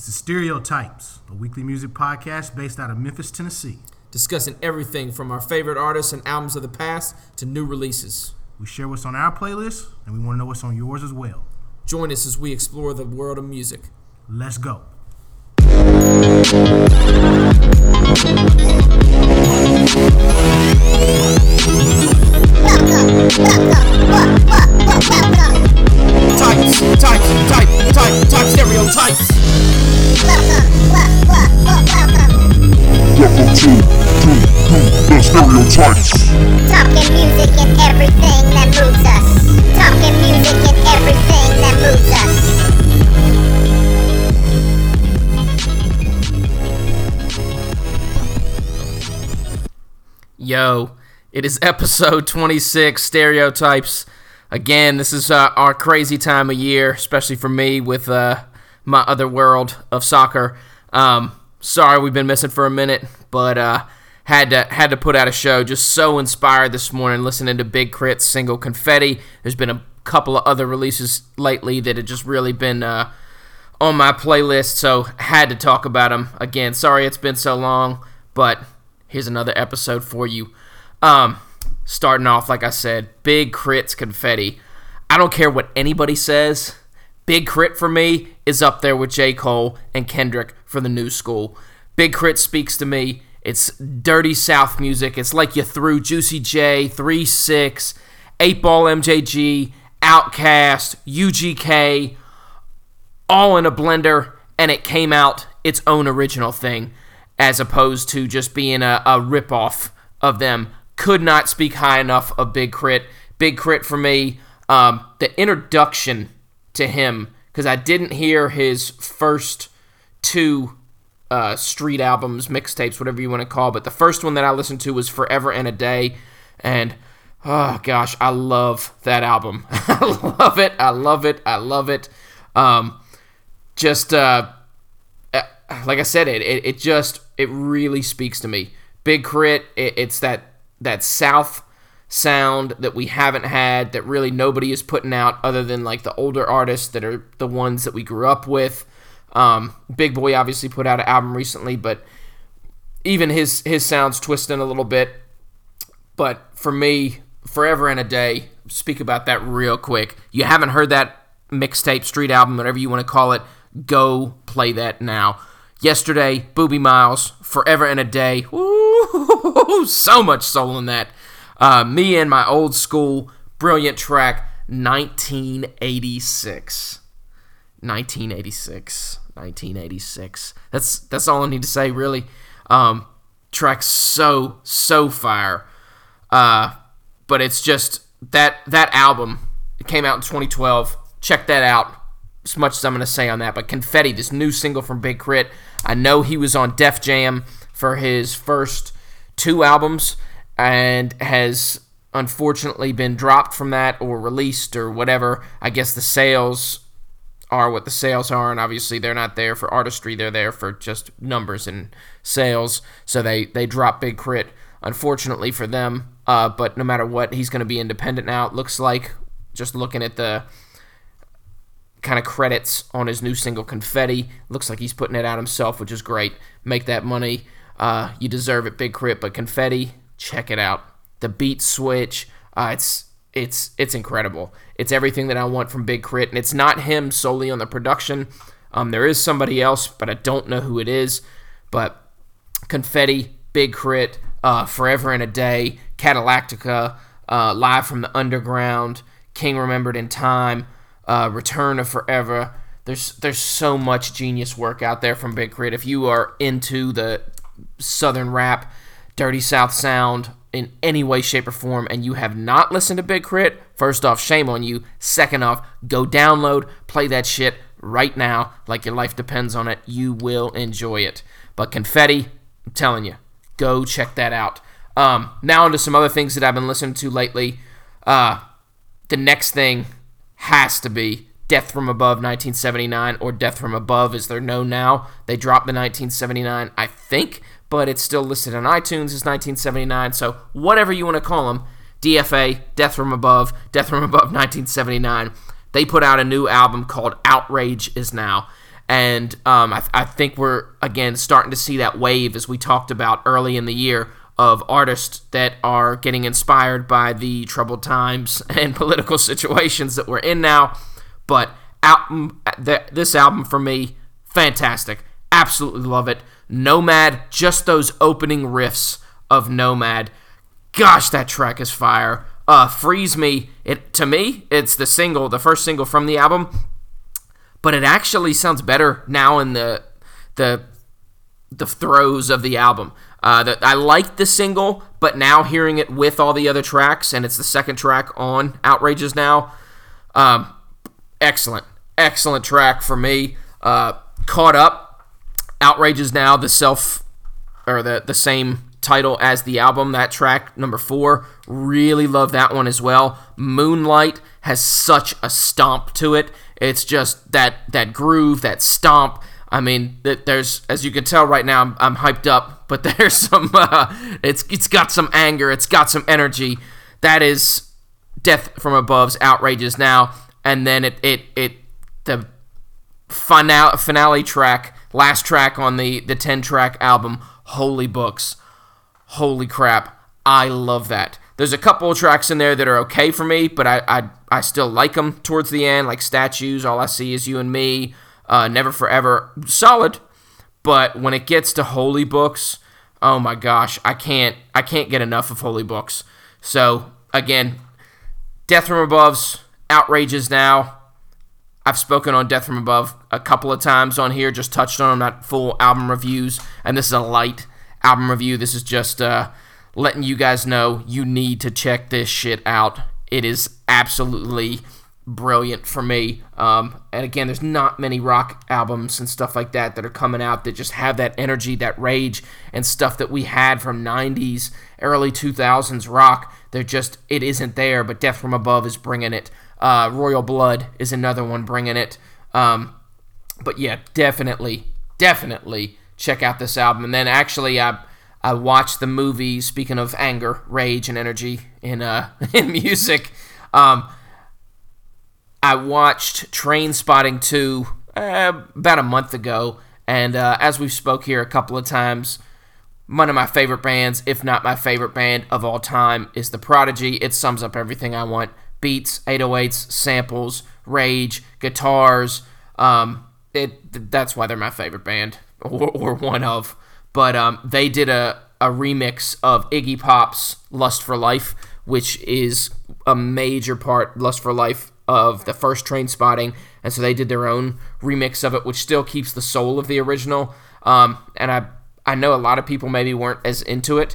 This is Stereotypes, a weekly music podcast based out of Memphis, Tennessee. discussing everything from our favorite artists and albums of the past to new releases. We share what's on our playlist, and we want to know what's on yours as well. Join us as we explore the world of music. Let's go. Stereotypes. Talking music and everything that moves us. Talking music and everything that moves us. Yo, it is episode 26, Stereotypes. Again, this is uh, our crazy time of year, especially for me with uh, my other world of soccer. Um, sorry we've been missing for a minute, but uh, had to had to put out a show. Just so inspired this morning listening to Big K.R.I.T.'s single Confetti. There's been a couple of other releases lately that have just really been uh, on my playlist, so had to talk about them again. Sorry it's been so long, but here's another episode for you. Um, starting off, like I said, Big K.R.I.T.'s Confetti. I don't care what anybody says. Big K.R.I.T. for me is up there with J. Cole and Kendrick for the new school. Big K.R.I.T. speaks to me. It's dirty South music. It's like you threw Juicy J, 3 6, 8 Ball MJG, OutKast, UGK, all in a blender and it came out its own original thing as opposed to just being a, a ripoff of them. Could not speak high enough of Big Crit. Big K.R.I.T. for me, um, the introduction to him, because I didn't hear his first two uh, street albums, mixtapes, whatever you want to call but the first one that I listened to was Forever and a Day. And oh gosh, I love that album. I love it. I love it. I love it. Um, just uh, uh, like I said, it, it it just it really speaks to me. Big K.R.I.T., it, it's that that South sound that we haven't had that really nobody is putting out other than like the older artists that are the ones that we grew up with. Um, Big Boi obviously put out an album recently, but even his his sounds twisting a little bit. But for me, Forever and a Day, speak about that real quick. You haven't heard that mixtape, street album, whatever you want to call it, go play that now. Yesterday, Boobie Miles, Forever and a Day. Ooh, so much soul in that. Uh, me and my old school brilliant track, 1986. 1986. 1986. That's that's all I need to say, really. Um, track so so fire. Uh, but it's just that that album it came out in 2012. Check that out. As much as I'm going to say on that, but Confetti, this new single from Big Crit. I know he was on Def Jam for his first two albums and has unfortunately been dropped from that or released or whatever. I guess the sales are what the sales are, and obviously they're not there for artistry; they're there for just numbers and sales. So they they drop Big K.R.I.T., unfortunately for them. Uh, but no matter what, he's going to be independent now. It looks like just looking at the kind of credits on his new single Confetti. Looks like he's putting it out himself, which is great. Make that money. Uh, you deserve it, Big Crit. But Confetti, check it out. The beat switch, uh, it's it's it's incredible. It's everything that I want from Big K.R.I.T., and it's not him solely on the production. Um, there is somebody else, but I don't know who it is. But Confetti, Big K.R.I.T., uh, Forever in a Day, Cadillactica, uh, Live from the Underground, King Remembered in Time, uh, Return of Forever. There's there's so much genius work out there from Big Crit. If you are into the Southern rap, Dirty South sound in any way, shape, or form, and you have not listened to Big K.R.I.T., first off, shame on you. Second off, go download, play that shit right now, like your life depends on it. You will enjoy it. But Confetti, I'm telling you, go check that out. Um, now onto some other things that I've been listening to lately. Uh, the next thing has to be Death from Above 1979 or Death from Above as they're known now. They dropped the 1979, I think, but it's still listed on iTunes as 1979. So whatever you want to call them, DFA, Death from Above, Death from Above 1979. They put out a new album called Outrage Is Now. And um, I, I think we're again starting to see that wave as we talked about early in the year of artists that are getting inspired by the troubled times and political situations that we're in now. But th- this album for me, fantastic. Absolutely love it. Nomad, just those opening riffs of Nomad. Gosh, that track is fire. Uh, Freeze Me, it to me, it's the single, the first single from the album, but it actually sounds better now in the the the throes of the album. Uh, the, I liked the single, but now hearing it with all the other tracks, and it's the second track on Outrage Is Now. Um, excellent, excellent track for me. Uh, caught up, Outrage Is Now the self or the the same title as the album. That track number four, really love that one as well. Moonlight has such a stomp to it. It's just that that groove, that stomp. I mean, there's as you can tell right now, I'm, I'm hyped up, but there's some. Uh, it's it's got some anger. It's got some energy. That is Death from Above's Outrage Is Now, and then it it it the finale finale track, last track on the the ten track album, Holy Books. Holy crap, I love that. There's a couple of tracks in there that are okay for me, but I I, I still like them towards the end, like Statues, All I See Is You and Me, uh, Never Forever, solid. But when it gets to Holy Books, oh my gosh, I can't I can't get enough of Holy Books. So again, Death from Above's Outrage Is Now. I've spoken on Death from Above a couple of times on here, just touched on them, not full album reviews, and this is a light album review. This is just uh, letting you guys know you need to check this shit out. It is absolutely brilliant for me. Um, and again, there's not many rock albums and stuff like that that are coming out that just have that energy, that rage, and stuff that we had from 90s, early 2000s rock. They're just, it isn't there, but Death from Above is bringing it. Uh, Royal Blood is another one bringing it. Um, but yeah, definitely, definitely check out this album. And then actually, I I watched the movie. Speaking of anger, rage, and energy in uh in music, um, I watched Trainspotting two uh, about a month ago, and uh, as we've spoke here a couple of times. One of my favorite bands, if not my favorite band of all time, is The Prodigy. It sums up everything I want beats, 808s, samples, rage, guitars. Um, it that's why they're my favorite band or, or one of. But um, they did a, a remix of Iggy Pop's Lust for Life, which is a major part, Lust for Life, of the first Trainspotting. And so they did their own remix of it, which still keeps the soul of the original. Um, and I, I know a lot of people maybe weren't as into it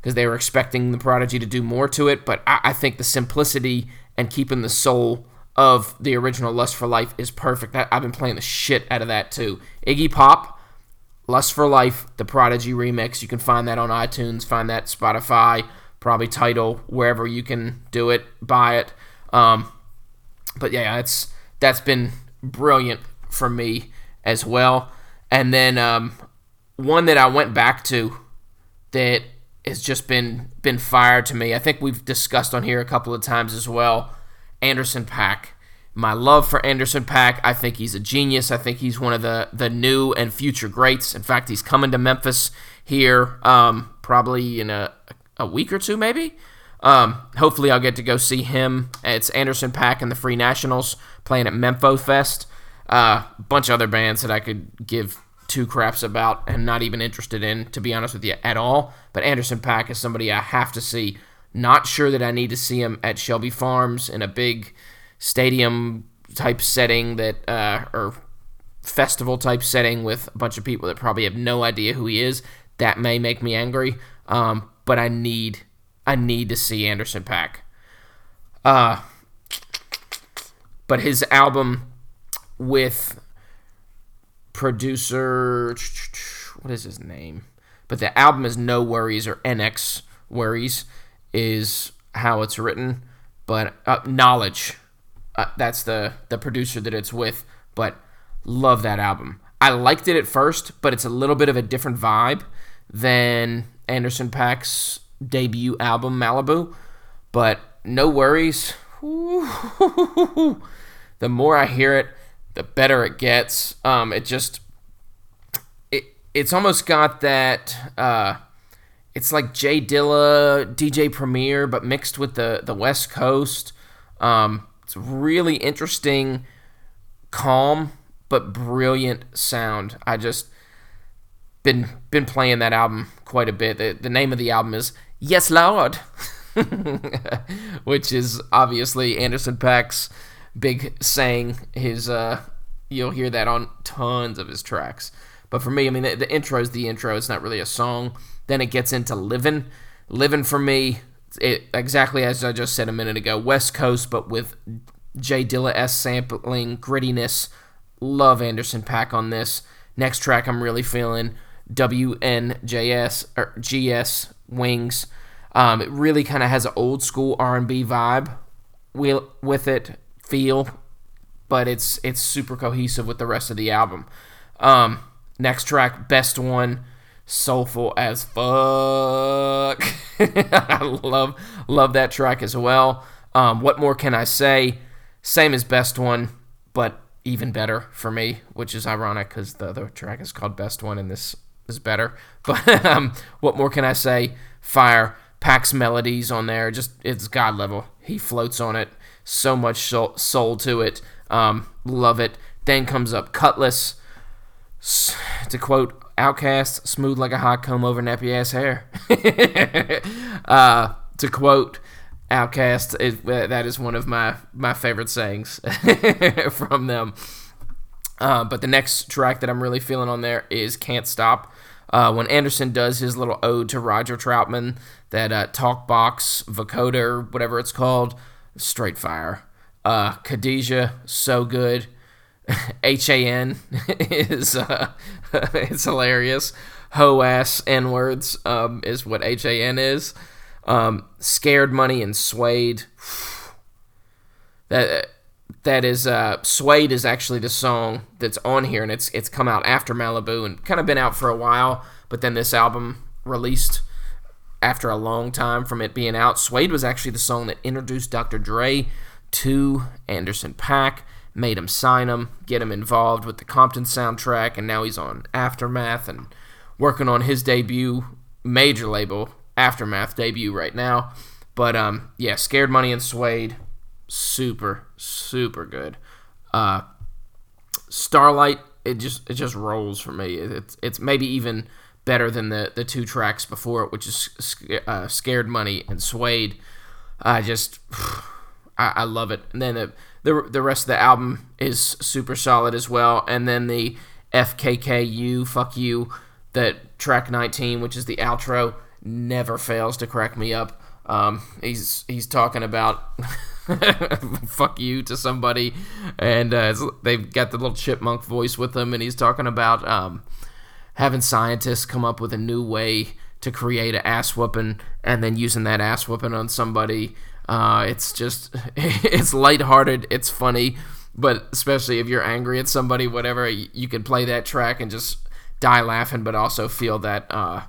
because they were expecting the Prodigy to do more to it. But I, I think the simplicity and keeping the soul of the original Lust for Life is perfect. I, I've been playing the shit out of that too. Iggy Pop Lust for Life, the Prodigy remix. You can find that on iTunes, find that Spotify, probably Tidal, wherever you can do it, buy it. Um, but yeah, it's that's been brilliant for me as well. And then um, one that I went back to that has just been been fired to me. I think we've discussed on here a couple of times as well. Anderson .Paak. my love for Anderson .Paak. I think he's a genius. I think he's one of the the new and future greats. In fact, he's coming to Memphis here um, probably in a a week or two, maybe. Um, hopefully, I'll get to go see him. It's Anderson .Paak and the Free Nationals playing at Mempho Fest. A uh, bunch of other bands that I could give two craps about and not even interested in, to be honest with you, at all. But Anderson .Paak is somebody I have to see. Not sure that I need to see him at Shelby Farms in a big stadium type setting that uh, or festival type setting with a bunch of people that probably have no idea who he is. That may make me angry. Um, but I need I need to see Anderson .Paak. Uh, but his album with producer what is his name? But the album is No Worries or NX Worries is how it's written. But uh, Knxwledge uh, that's the the producer that it's with, but love that album. I liked it at first, but it's a little bit of a different vibe than Anderson .Paak's debut album Malibu. But no worries. the more I hear it, the better it gets. Um, it just it it's almost got that. Uh, it's like J Dilla, DJ Premier, but mixed with the the West Coast. Um, it's really interesting, calm but brilliant sound. I just been been playing that album quite a bit. The, the name of the album is Yes Lord, which is obviously Anderson Paak's big saying. His uh, you'll hear that on tons of his tracks. But for me, I mean, the, the intro is the intro. It's not really a song. Then it gets into living. Living for me, it exactly as I just said a minute ago. West Coast, but with J Dilla S sampling, grittiness. Love Anderson .Paak on this. Next track, I'm really feeling WNJS or GS Wings. Um, it really kind of has an old school R&B vibe with it, feel, but it's it's super cohesive with the rest of the album. Um, next track, best one, soulful as fuck. I love love that track as well. Um, what more can I say? Same as best one, but even better for me, which is ironic because the other track is called best one and this is better. But um, what more can I say? Fire. Paak's melodies on there, just it's god level. He floats on it. So much soul, soul to it. Um, love it. Then comes up Cutlass. To quote OutKast, smooth like a hot comb over nappy ass hair. uh, to quote OutKast, it, uh, that is one of my my favorite sayings from them. Uh, but the next track that I'm really feeling on there is Can't Stop. Uh, when Anderson does his little ode to Roger Troutman, that uh, talk box, vocoder, whatever it's called, straight fire. Uh, Khadijah, so good. H A N is uh, it's hilarious. Ho ass N words um, is what H A N is. Um, Scared Money and Suede. That that is uh, Suede is actually the song that's on here, and it's it's come out after Malibu and kind of been out for a while. But then this album released after a long time from it being out. Suede was actually the song that introduced Dr. Dre to Anderson .Paak, made him sign him, get him involved with the Compton soundtrack, and now he's on Aftermath and working on his debut major label Aftermath debut right now. But um, yeah, Scared Money and Suede, super super good. Uh, Starlight, it just it just rolls for me. It- It's it's maybe even better than the the two tracks before it, which is uh, Scared Money and Suede. I just I, I love it. And then the, the the rest of the album is super solid as well. And then the FKKU fuck you that track 19, which is the outro, never fails to crack me up. Um, he's he's talking about fuck you to somebody, and uh, they've got the little chipmunk voice with him, and he's talking about um, having scientists come up with a new way to create an ass whooping, and then using that ass whooping on somebody. Uh, it's just it's lighthearted, it's funny, but especially if you're angry at somebody, whatever, you, you can play that track and just die laughing, but also feel that. Uh,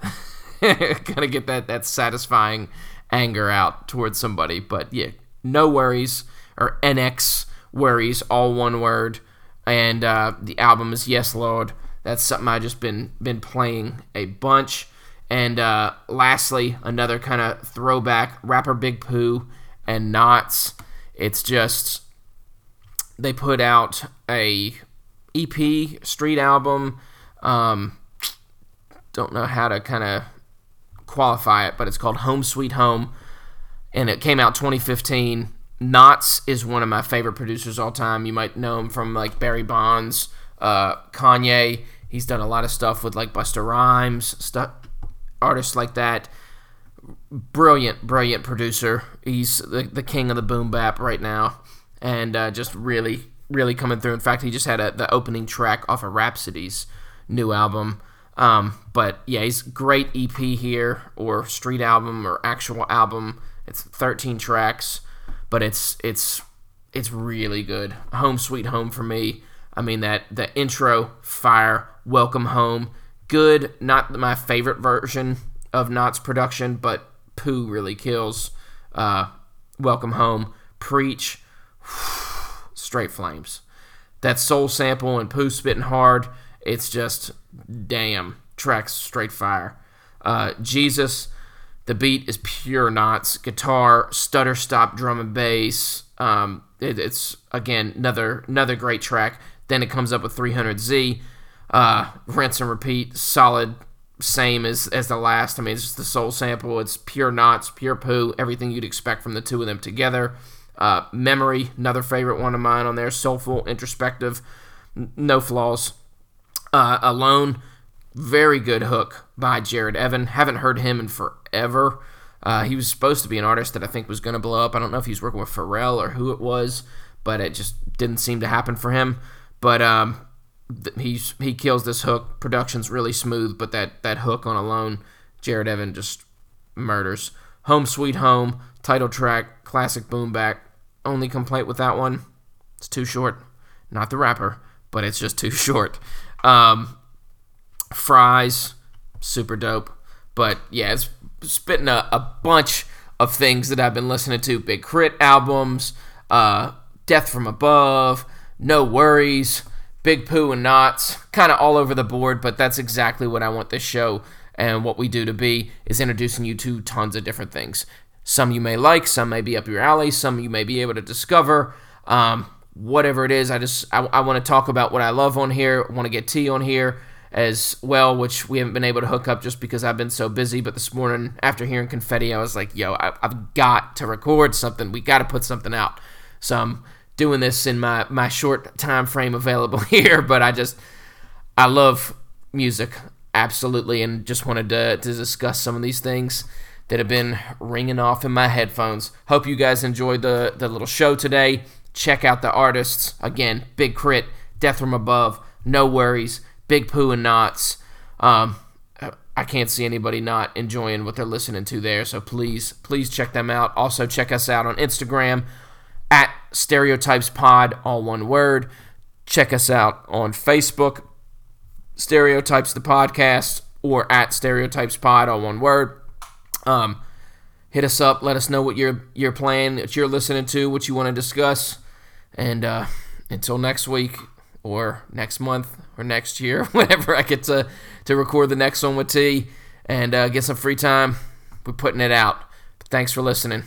kind of get that that satisfying anger out towards somebody. But yeah, no worries or NX worries, all one word. And uh, the album is Yes Lord. That's something I just been been playing a bunch. And uh, lastly, another kind of throwback rapper Big Pooh and Nottz. It's just they put out a EP street album. Um, don't know how to kind of qualify it, but it's called Home Sweet Home, and it came out 2015. Nottz is one of my favorite producers all time. You might know him from like Barry Bonds, uh, Kanye. He's done a lot of stuff with like Busta Rhymes, stuff, artists like that. Brilliant, brilliant producer. He's the, the king of the boom bap right now, and uh, just really, really coming through. In fact, he just had a, the opening track off of Rapsody's new album. Um, but yeah, he's great EP here, or street album, or actual album. It's 13 tracks, but it's it's it's really good. Home Sweet Home for me. I mean that the intro, fire, welcome home, good. Not my favorite version of Nottz's production, but Pooh really kills. Uh, welcome home, preach, straight flames. that soul sample and Pooh spitting hard. It's just damn tracks straight fire. Uh, Jesus, the beat is pure Nottz. Guitar, stutter stop, drum and bass. Um, it, it's again another another great track. Then it comes up with 300Z, uh, rinse and repeat, solid, same as as the last. I mean, it's just the soul sample. It's pure Nottz, pure Pooh, everything you'd expect from the two of them together. Uh, Memory, another favorite one of mine on there. Soulful, introspective, n- no flaws. Uh, Alone, very good hook by Jared Evan. Haven't heard him in forever. Uh, he was supposed to be an artist that I think was going to blow up. I don't know if he's working with Pharrell or who it was, but it just didn't seem to happen for him. But um, he's he kills this hook. Production's really smooth, but that that hook on Alone, Jared Evan just murders. Home Sweet Home, title track, classic boom bap. Only complaint with that one, it's too short. Not the rapper, but it's just too short. Um, Fries, super dope. But yeah, it's spitting a, a bunch of things that I've been listening to. Big K.R.I.T. albums, uh, Death from Above, No Worries, Big Pooh and Nottz, kind of all over the board, but that's exactly what I want this show and what we do to be is introducing you to tons of different things. Some you may like, some may be up your alley, some you may be able to discover. Um, whatever it is, I just I, I want to talk about what I love on here. I want to get T on here as well, which we haven't been able to hook up just because I've been so busy. But this morning, after hearing Confetti, I was like, yo, I, I've got to record something. We got to put something out. So I'm doing this in my, my short time frame available here, but I just, I love music, absolutely, and just wanted to, to discuss some of these things that have been ringing off in my headphones. Hope you guys enjoyed the, the little show today. Check out the artists. Again, Big K.R.I.T., Death from Above, No Worries, Big Pooh and Nottz. Um, I can't see anybody not enjoying what they're listening to there. So please, please check them out. Also, check us out on Instagram at Stereotypes Pod, all one word. Check us out on Facebook, Stereotypes the Podcast, or at Stereotypes Pod, all one word. Um, hit us up. Let us know what you're you're playing, what you're listening to, what you want to discuss. And uh, until next week, or next month, or next year, whenever I get to to record the next one with T and uh, get some free time, we're putting it out. But thanks for listening.